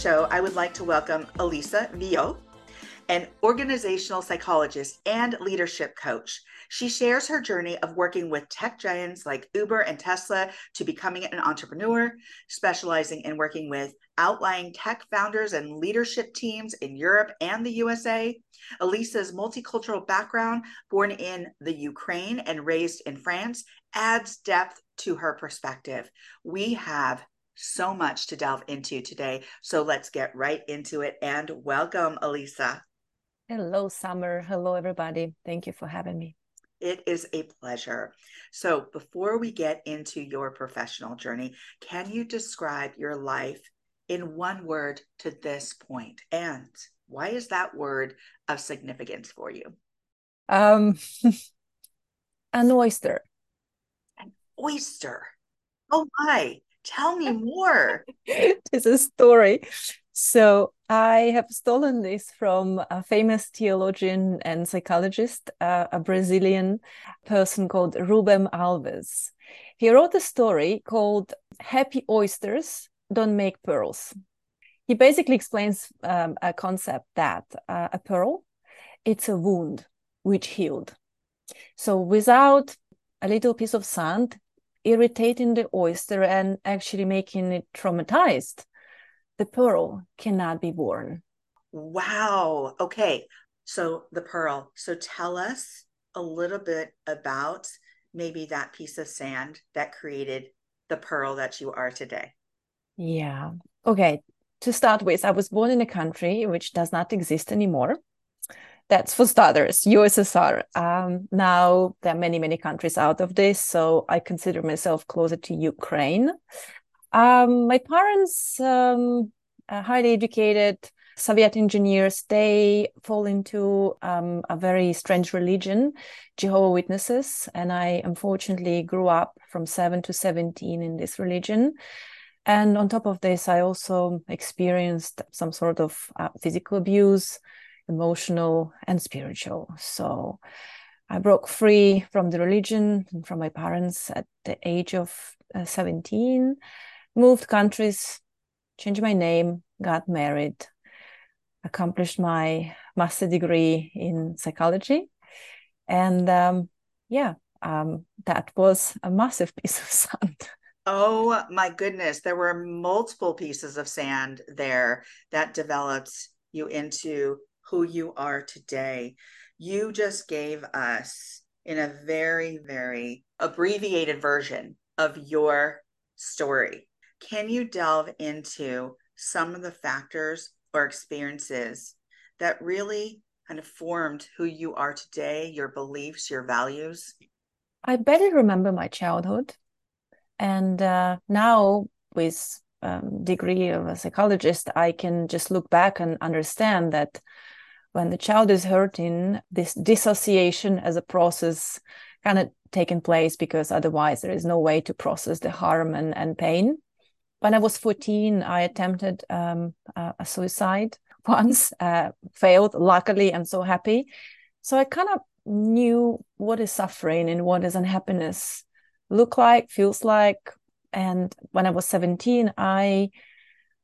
Show, I would like to welcome Elisa Viaud, an organizational psychologist and leadership coach. She shares her journey of working with tech giants like Uber and Tesla to becoming an entrepreneur, specializing in working with outlying tech founders and leadership teams in Europe and the USA. Elisa's multicultural background, born in the Ukraine and raised in France, adds depth to her perspective. We have so much to delve into today. So let's get right into it and welcome, Elisa. Hello, Summer. Hello, everybody. Thank you for having me. It is a pleasure. So, before we get into your professional journey, can you describe your life in one word to this point? And why is that word of significance for you? Um, an oyster. An oyster. Oh my. Tell me more. it's a story. So I have stolen this from a famous theologian and psychologist, uh, a Brazilian person called Rubem Alves. He wrote a story called Happy Oysters Don't Make Pearls. He basically explains um, a concept that uh, a pearl, it's a wound which healed. So without a little piece of sand, irritating the oyster and actually making it traumatized, the pearl cannot be born. Wow. Okay. So the pearl. So tell us a little bit about maybe that piece of sand that created the pearl that you are today. Yeah. Okay. To start with, I was born in a country which does not exist anymore that's for starters ussr um, now there are many many countries out of this so i consider myself closer to ukraine. Um, my parents um, highly educated soviet engineers they fall into um, a very strange religion jehovah witnesses and i unfortunately grew up from 7 to 17 in this religion. And on top of this i also experienced some sort of uh, physical abuse emotional and spiritual. So I broke free from the religion and from my parents at the age of uh, 17, moved countries, changed my name, got married, accomplished my master degree in psychology. And um, yeah, um, that was a massive piece of sand. Oh my goodness. There were multiple pieces of sand there that developed you into who you are today. You just gave us, in a very, very abbreviated version of your story. Can you delve into some of the factors or experiences that really kind of formed who you are today, your beliefs, your values? I barely remember my childhood. And uh, now, with um, degree of a psychologist, I can just look back and understand that when the child is hurting, this dissociation as a process kind of taken place because otherwise there is no way to process the harm and, and pain. When I was 14, I attempted um, a suicide once, uh, failed. Luckily, I'm so happy. So I kind of knew what is suffering and what is unhappiness look like, feels like. And when I was 17, I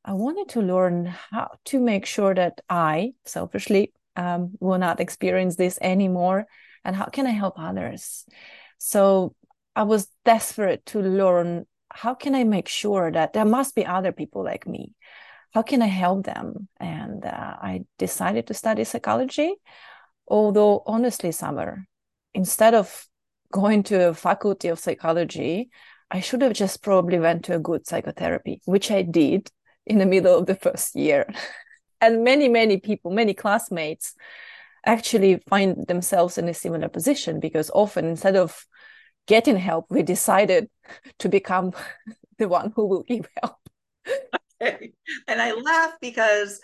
I wanted to learn how to make sure that I selfishly um, will not experience this anymore. And how can I help others? So I was desperate to learn how can I make sure that there must be other people like me? How can I help them? And uh, I decided to study psychology. Although, honestly, Summer, instead of going to a faculty of psychology, I should have just probably went to a good psychotherapy, which I did in the middle of the first year. and many, many people, many classmates actually find themselves in a similar position because often instead of getting help, we decided to become the one who will give help. Okay. And I laugh because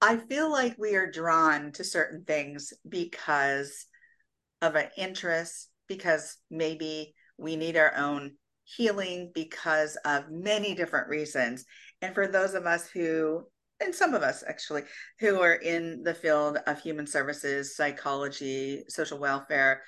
I feel like we are drawn to certain things because of an interest, because maybe we need our own healing because of many different reasons. And for those of us who, and some of us actually, who are in the field of human services, psychology, social welfare,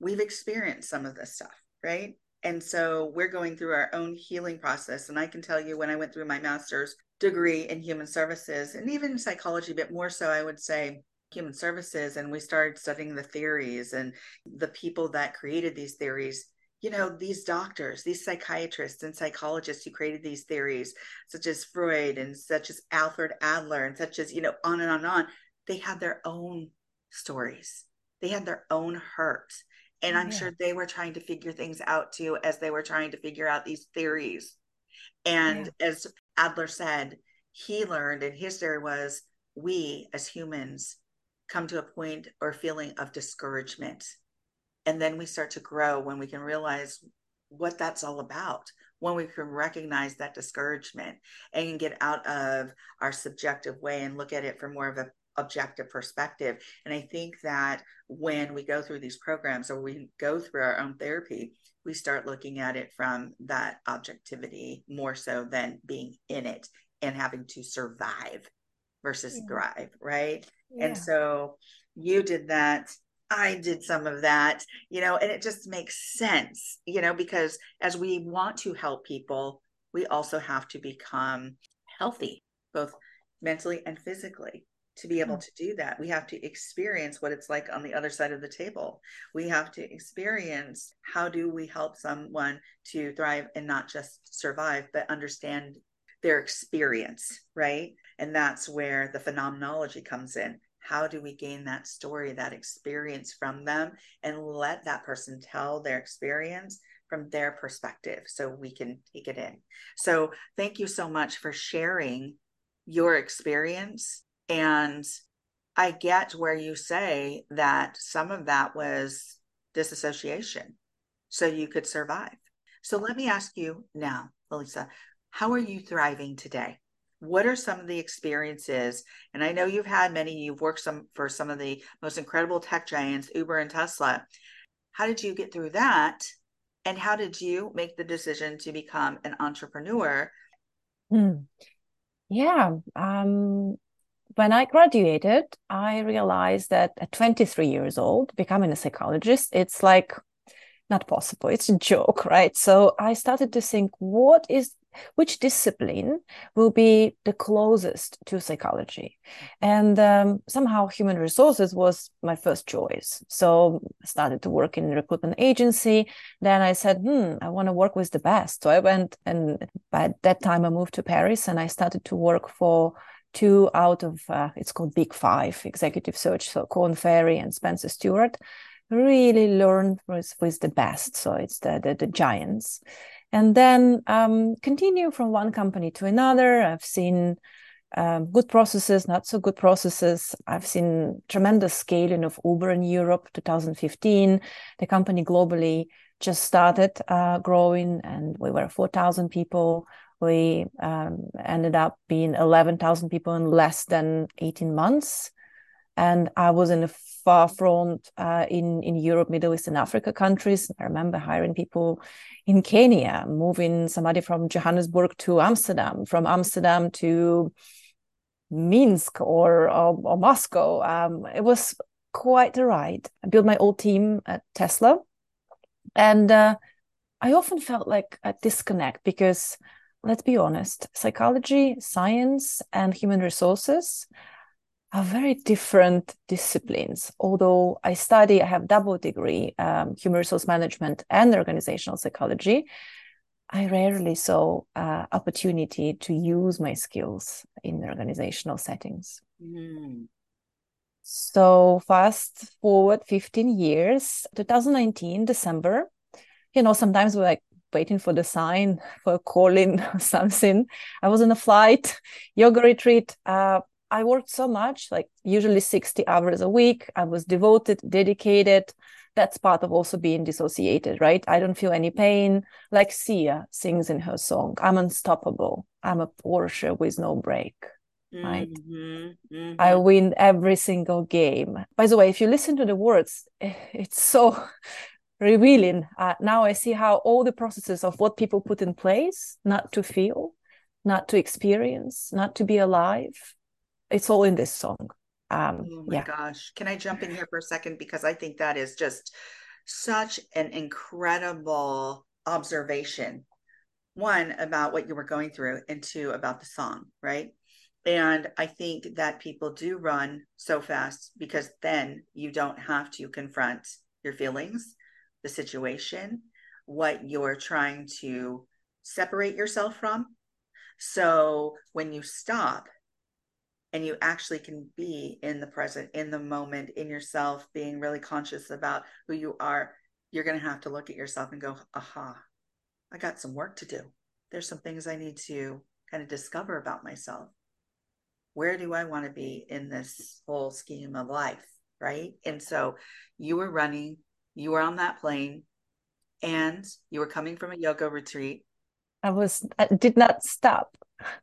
we've experienced some of this stuff, right? And so we're going through our own healing process. And I can tell you when I went through my master's degree in human services and even psychology, but more so, I would say human services, and we started studying the theories and the people that created these theories. You know, these doctors, these psychiatrists and psychologists who created these theories, such as Freud and such as Alfred Adler and such as, you know, on and on and on, they had their own stories. They had their own hurt and I'm yeah. sure they were trying to figure things out too as they were trying to figure out these theories. And yeah. as Adler said, he learned, and his theory was we as humans come to a point or feeling of discouragement. And then we start to grow when we can realize what that's all about, when we can recognize that discouragement and get out of our subjective way and look at it from more of a objective perspective. And I think that when we go through these programs or we go through our own therapy, we start looking at it from that objectivity more so than being in it and having to survive versus yeah. thrive, right? Yeah. And so you did that. I did some of that, you know, and it just makes sense, you know, because as we want to help people, we also have to become healthy, both mentally and physically to be able hmm. to do that. We have to experience what it's like on the other side of the table. We have to experience how do we help someone to thrive and not just survive, but understand their experience, right? And that's where the phenomenology comes in. How do we gain that story, that experience from them, and let that person tell their experience from their perspective so we can take it in? So, thank you so much for sharing your experience and I get where you say that some of that was disassociation so you could survive. So let me ask you now, Elisa, how are you thriving today? What are some of the experiences? And I know you've had many, you've worked some for some of the most incredible tech giants, Uber and Tesla. How did you get through that? And how did you make the decision to become an entrepreneur? Hmm. Yeah. Um, when I graduated, I realized that at 23 years old, becoming a psychologist, it's like not possible. It's a joke, right? So I started to think, what is which discipline will be the closest to psychology and um, somehow human resources was my first choice so i started to work in recruitment agency then i said hmm i want to work with the best so i went and by that time i moved to paris and i started to work for two out of uh, it's called Big Five executive search. So Korn Ferry and Spencer Stuart really learn with, with the best. So it's the, the, the giants. And then um, continue from one company to another. I've seen um, good processes, not so good processes. I've seen tremendous scaling of Uber in Europe, 2015. The company globally just started uh, growing, and we were 4,000 people we um, ended up being 11,000 people in less than 18 months. And I was in the far front uh, in, in Europe, Middle East, and Africa countries. I remember hiring people in Kenya, moving somebody from Johannesburg to Amsterdam, from Amsterdam to Minsk or, or, or Moscow. Um, it was quite a ride. I built my old team at Tesla. And uh, I often felt like a disconnect because let's be honest, psychology, science, and human resources are very different disciplines. Although I study, I have double degree, um, human resource management and organizational psychology. I rarely saw uh, opportunity to use my skills in organizational settings. Mm. So fast forward 15 years, 2019, December, you know, sometimes we're like, waiting for the sign for a calling or something. I was on a flight, yoga retreat. Uh, I worked so much, like usually 60 hours a week. I was devoted, dedicated. that's part of also being dissociated, right? I don't feel any pain. Like Sia sings in her song, I'm unstoppable. I'm a Porsche with no brake. Right. Mm-hmm, mm-hmm. I win every single game. By the way, if you listen to the words, it's so revealing. Uh, now I see how all the processes of what people put in place, not to feel, not to experience, not to be alive, it's all in this song. Um oh my yeah. gosh. Can i jump in here for a second? Because i think that is just such an incredible observation. One about what you were going through and two about the song right? And i think that people do run so fast because then you don't have to confront your feelings the situation what you're trying to separate yourself from. So when you stop and you actually can be in the present in the moment in yourself being really conscious about who you are you're going to have to look at yourself and go aha i got some work to do. There's some things i need to kind of discover about myself. Where do i want to be in this whole scheme of life? Right? And so you were running you were on that plane and you were coming from a yoga retreat. I was i did not stop.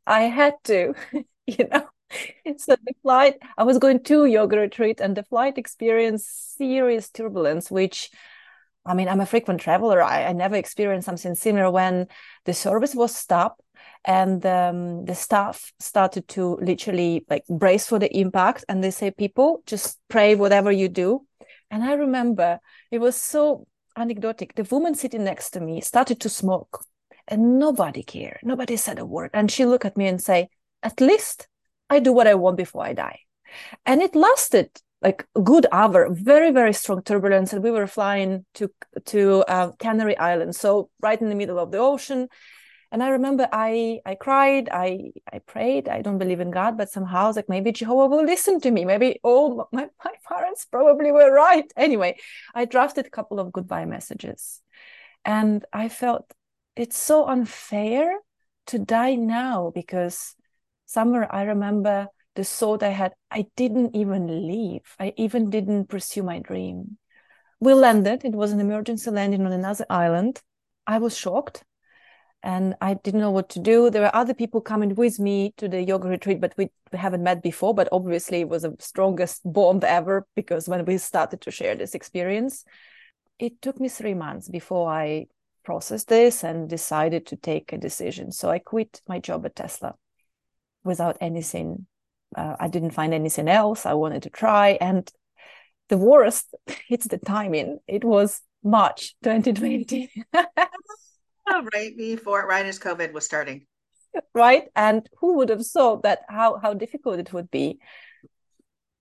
I had to you know so the flight i was going to yoga retreat and the flight experienced serious turbulence which i mean i'm a frequent traveler. I, I never experienced something similar when the service was stopped and um, the staff started to literally like brace for the impact and they say people just pray whatever you do. And i remember it was so anecdotic. The woman sitting next to me started to smoke and nobody cared. Nobody said a word. And she looked at me and say at least I do what I want before I die. And it lasted like a good hour, very, very strong turbulence. And we were flying to to uh, Canary Islands, so right in the middle of the ocean. And I remember I I cried, I I prayed. I don't believe in God, but somehow like, maybe Jehovah will listen to me. Maybe oh my, my parents probably were right. Anyway, I drafted a couple of goodbye messages. And I felt it's so unfair to die now because somewhere I remember the thought I had, I didn't even leave. I even didn't pursue my dream. We landed, it was an emergency landing on another island. I was shocked and I didn't know what to do. There were other people coming with me to the yoga retreat, but we, we haven't met before. But obviously, it was the strongest bond ever because when we started to share this experience, it took me three months before I processed this and decided to take a decision. So I quit my job at Tesla without anything. Uh, I didn't find anything else. I wanted to try. And the worst, it's the timing. It was March 2020. right before, right as COVID was starting. Right. And who would have thought that how, how difficult it would be?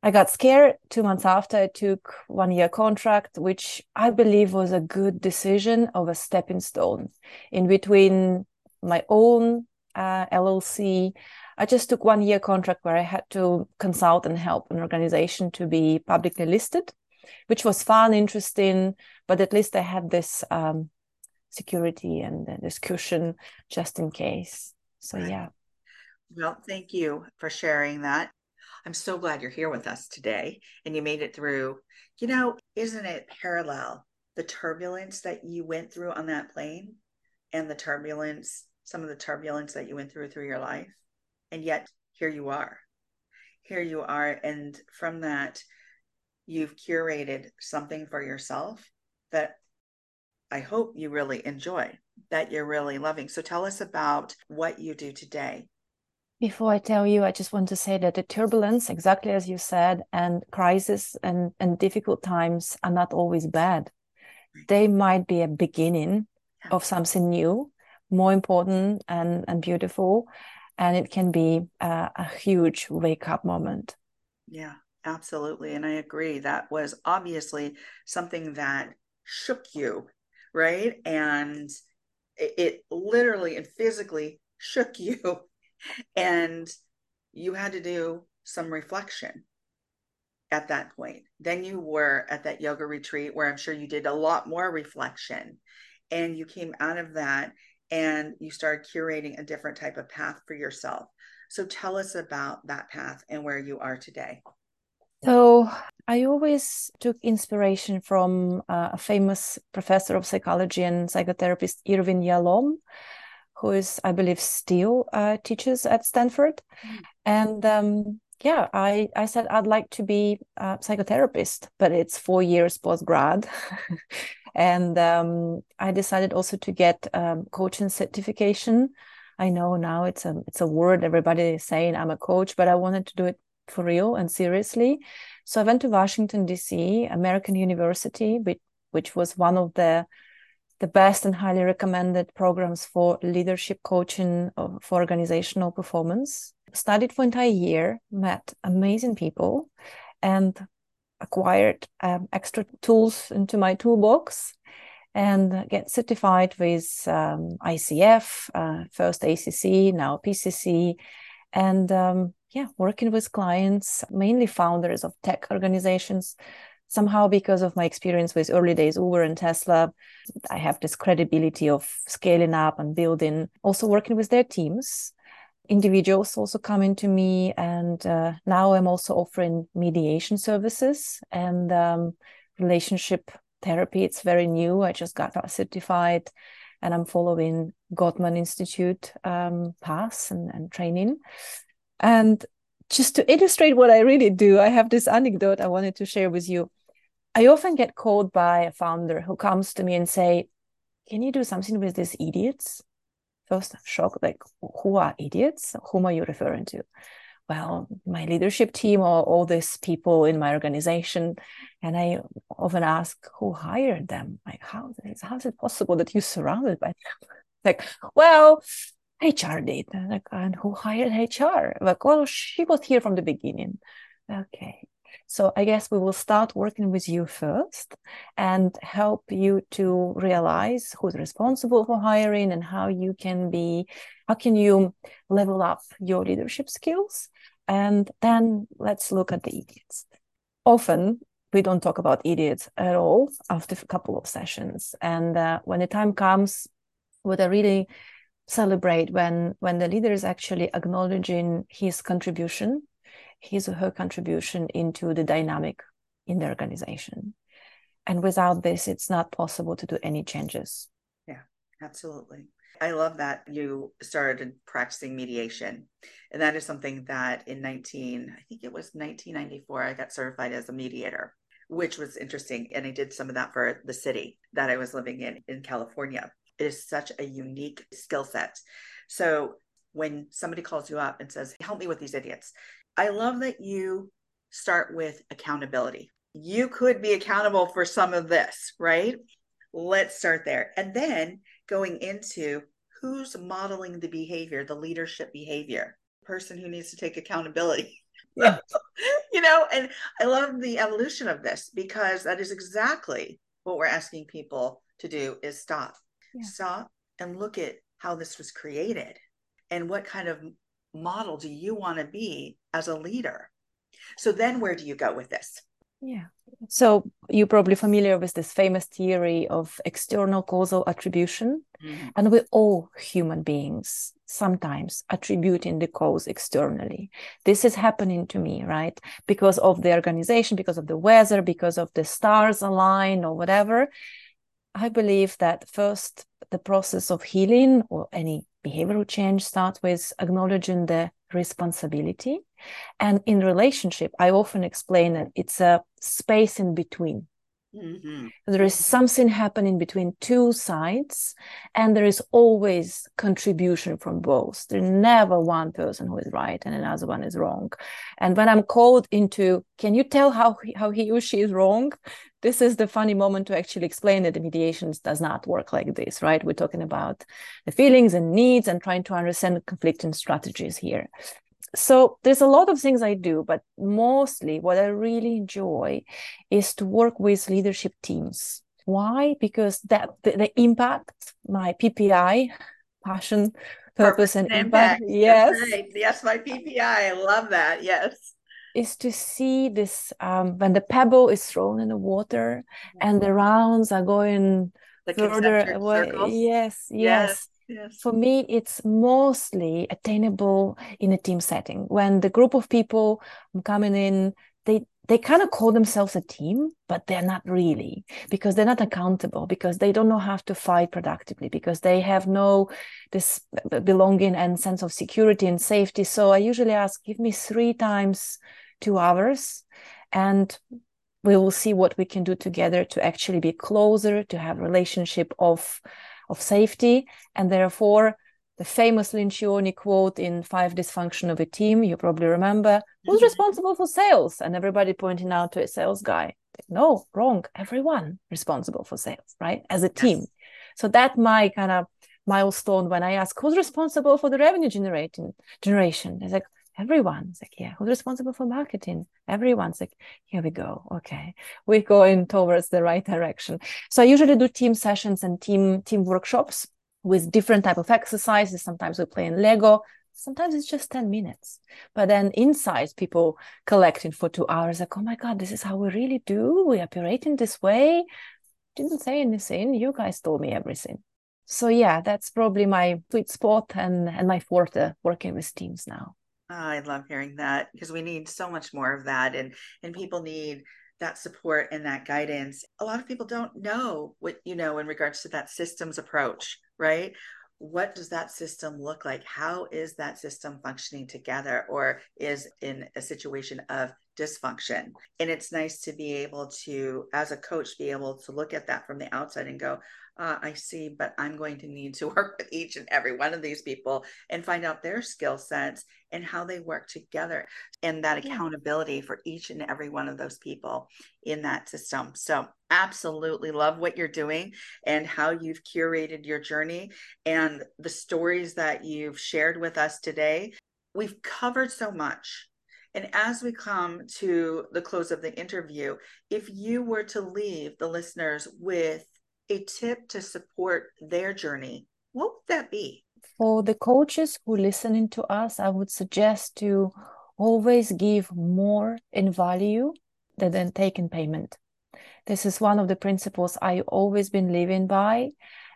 I got scared two months after I took one year contract, which I believe was a good decision of a stepping stone in between my own uh, LLC I just took one year contract where I had to consult and help an organization to be publicly listed, which was fun, interesting, but at least I had this um, security and this cushion just in case. So yeah. Well, thank you for sharing that. I'm so glad you're here with us today and you made it through. You know, isn't it parallel the turbulence that you went through on that plane and the turbulence, some of the turbulence that you went through through your life? And yet here you are. Here you are and from that you've curated something for yourself that i hope you really enjoy that you're really loving. So tell us about what you do today. Before I tell you, I just want to say that the turbulence, exactly as you said, and crisis and, and difficult times are not always bad. They might be a beginning of something new, more important and, and beautiful and it can be a, a huge wake up moment. Yeah, absolutely. And I agree. That was obviously something that shook you, right? And it, it literally and physically shook you. And you had to do some reflection at that point. Then you were at that yoga retreat where I'm sure you did a lot more reflection and you came out of that and you started curating a different type of path for yourself. So tell us about that path and where you are today. So I always took inspiration from uh, a famous professor of psychology and psychotherapist, Irvin Yalom, who is, I believe, still uh, teaches at Stanford. Mm. And um, yeah, I, I said I'd like to be a psychotherapist, but it's four years post grad. and um, I decided also to get um, coaching certification. I know now it's a it's a word everybody is saying I'm a coach, but I wanted to do it for real and seriously. So I went to Washington D.C. American University, which, which was one of the the best and highly recommended programs for leadership coaching for organizational performance. Studied for entire year, met amazing people, and acquired um, extra tools into my toolbox and get certified with um, ICF, uh, first ACC, now PCC, and um, yeah, working with clients, mainly founders of tech organizations. Somehow, because of my experience with early days Uber and Tesla, I have this credibility of scaling up and building, also working with their teams. Individuals also coming to me, and uh, now I'm also offering mediation services and um, relationship therapy. It's very new. I just got certified and I'm following Gottman Institute um, paths and, and training. And just to illustrate what I really do, I have this anecdote I wanted to share with you. I often get called by a founder who comes to me and say, "Can you do something with these idiots?" First shock, like, who are idiots? Whom are you referring to? Well, my leadership team or all these people in my organization. And I often ask, who hired them? Like, how is, how is it possible that you're surrounded by them? like, well, HR did. Like, and who hired HR? Like, well, she was here from the beginning. Okay. So I guess we will start working with you first and help you to realize who's responsible for hiring and how you can be, how can you level up your leadership skills? And then let's look at the idiots. Often we don't talk about idiots at all after a couple of sessions. And uh, when the time comes, what I really celebrate when when the leader is actually acknowledging his contribution his or her contribution into the dynamic in the organization. And without this it's not possible to do any changes. Yeah absolutely. I love that you started practicing mediation. And that is something that in 19 i think it was 1994 i got certified as a mediator which was interesting. And i did some of that for the city that i was living in in california. It is such a unique skill set. So when somebody calls you up and says, Help me with these idiots, I love that you start with accountability. You could be accountable for some of this, right? Let's start there. And then going into who's modeling the behavior, the leadership behavior, person who needs to take accountability. Yeah. you know, and I love the evolution of this because that is exactly what we're asking people to do is stop yeah. stop and look at how this was created and what kind of model do you want to be as a leader? So then where do you go with this? Yeah. So you're probably familiar with this famous theory of external causal attribution. Mm-hmm. and we're all human beings sometimes attributing the cause externally. This is happening to me right? Because of the organization because of the weather because of the stars align or whatever. I believe that first, the process of healing or any behavioral change starts with acknowledging the responsibility. And in relationship, I often explain that it's a space in between. Mm-hmm. There is something happening between two sides, and there is always contribution from both. There's never one person who is right and another one is wrong. And when I'm called into, can you tell how he, how he or she is wrong? This is the funny moment to actually explain that the mediations does not work like this, right? We're talking about the feelings and needs and trying to understand conflicting strategies here so there's a lot of things I do, but mostly what I really enjoy is to work with leadership teams. Why? Because that the, the impact, my PPI, passion, purpose, purpose and impact. impact. Yes. Right. Yes, my PPI. I love that. Yes. Is to see this um, when the pebble is thrown in the water mm-hmm. and the rounds are going the further away. Yes, yes, yes, Yes. For me, it's mostly attainable in a team setting when the group of people coming in, they they kind of call themselves a team, but they're not really because they're not accountable, because they don't know how to fight productively, because they have no this belonging and sense of security and safety. So I usually ask, give me three times two hours, and we will see what we can do together to actually be closer, to have relationship of of safety, and therefore the famous Lencioni quote in Five Dysfunction of a Team, you probably remember, who's mm-hmm. responsible for sales? And everybody pointing out to a sales guy. No, wrong. Everyone responsible for sales, right? As a team. Yes. So that my kind of milestone when I ask who's responsible for the revenue generating generation. It's like everyone. It's like, yeah, who's responsible for marketing? Everyone's like, here we go. Okay. We're going towards the right direction. So I usually do team sessions and team team workshops with different type of exercises. Sometimes we play in Lego. Sometimes it's just 10 minutes. But then inside people collecting for two hours like, oh my God, this is how we really do. We operate in this way. Didn't say anything. You guys told me everything. So yeah, that's probably my sweet spot and, and my forte working with teams now. Oh, I love hearing that because we need so much more of that and and people need that support and that guidance. A lot of people don't know what you know in regards to that systems approach right? What does that system look like? How is that system functioning together or is in a situation of dysfunction? And it's nice to be able to, as a coach, be able to look at that from the outside and go, uh, I see, but I'm going to need to work with each and every one of these people and find out their skill sets and how they work together and that accountability for each and every one of those people in that system. So, absolutely love what you're doing and how you've curated your journey and the stories that you've shared with us today. We've covered so much. And as we come to the close of the interview, if you were to leave the listeners with a tip to support their journey, what would that be? For the coaches who listening to us, I would suggest to always give more in value than take in payment. This is one of the principles I always been living by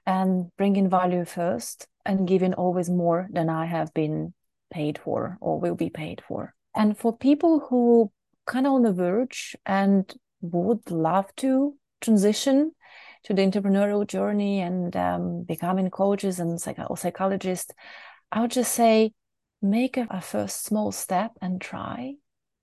and bringing value first and giving always more than I have been paid for or will be paid for. And for people who kind of on the verge and would love to transition to the entrepreneurial journey and um, becoming coaches and psych- or psychologists, I would just say make a, a first small step and try,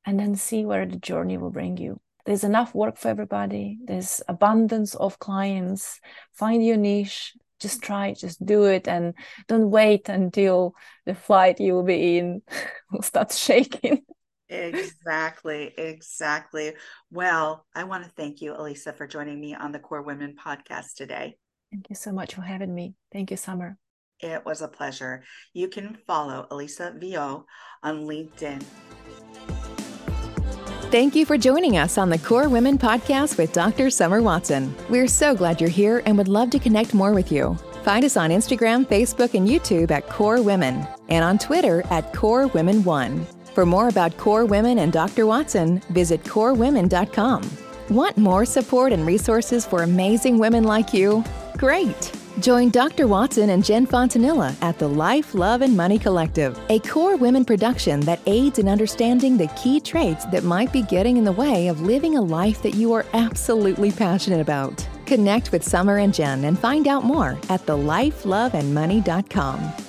and then see where the journey will bring you. There's enough work for everybody. There's abundance of clients. Find your niche. Just try, just do it, and don't wait until the flight you will be in will start shaking. Exactly, exactly. Well, I want to thank you, Elisa, for joining me on the KORE Women podcast today. Thank you so much for having me. Thank you, Summer. It was a pleasure. You can follow Elisa Viaud on LinkedIn. Thank you for joining us on the KORE Women podcast with Dr. Summer Watson. We're so glad you're here and would love to connect more with you. Find us on Instagram, Facebook, and YouTube at KORE Women and on Twitter at KORE Women One. For more about KORE Women and Dr. Watson, visit korewomen.com. Want more support and resources for amazing women like you? Great! Join Dr. Watson and Jen Fontanilla at the Life, Love, and Money Collective, a KORE women production that aids in understanding the key traits that might be getting in the way of living a life that you are absolutely passionate about. Connect with Summer and Jen and find out more at thelifeloveandmoney.com.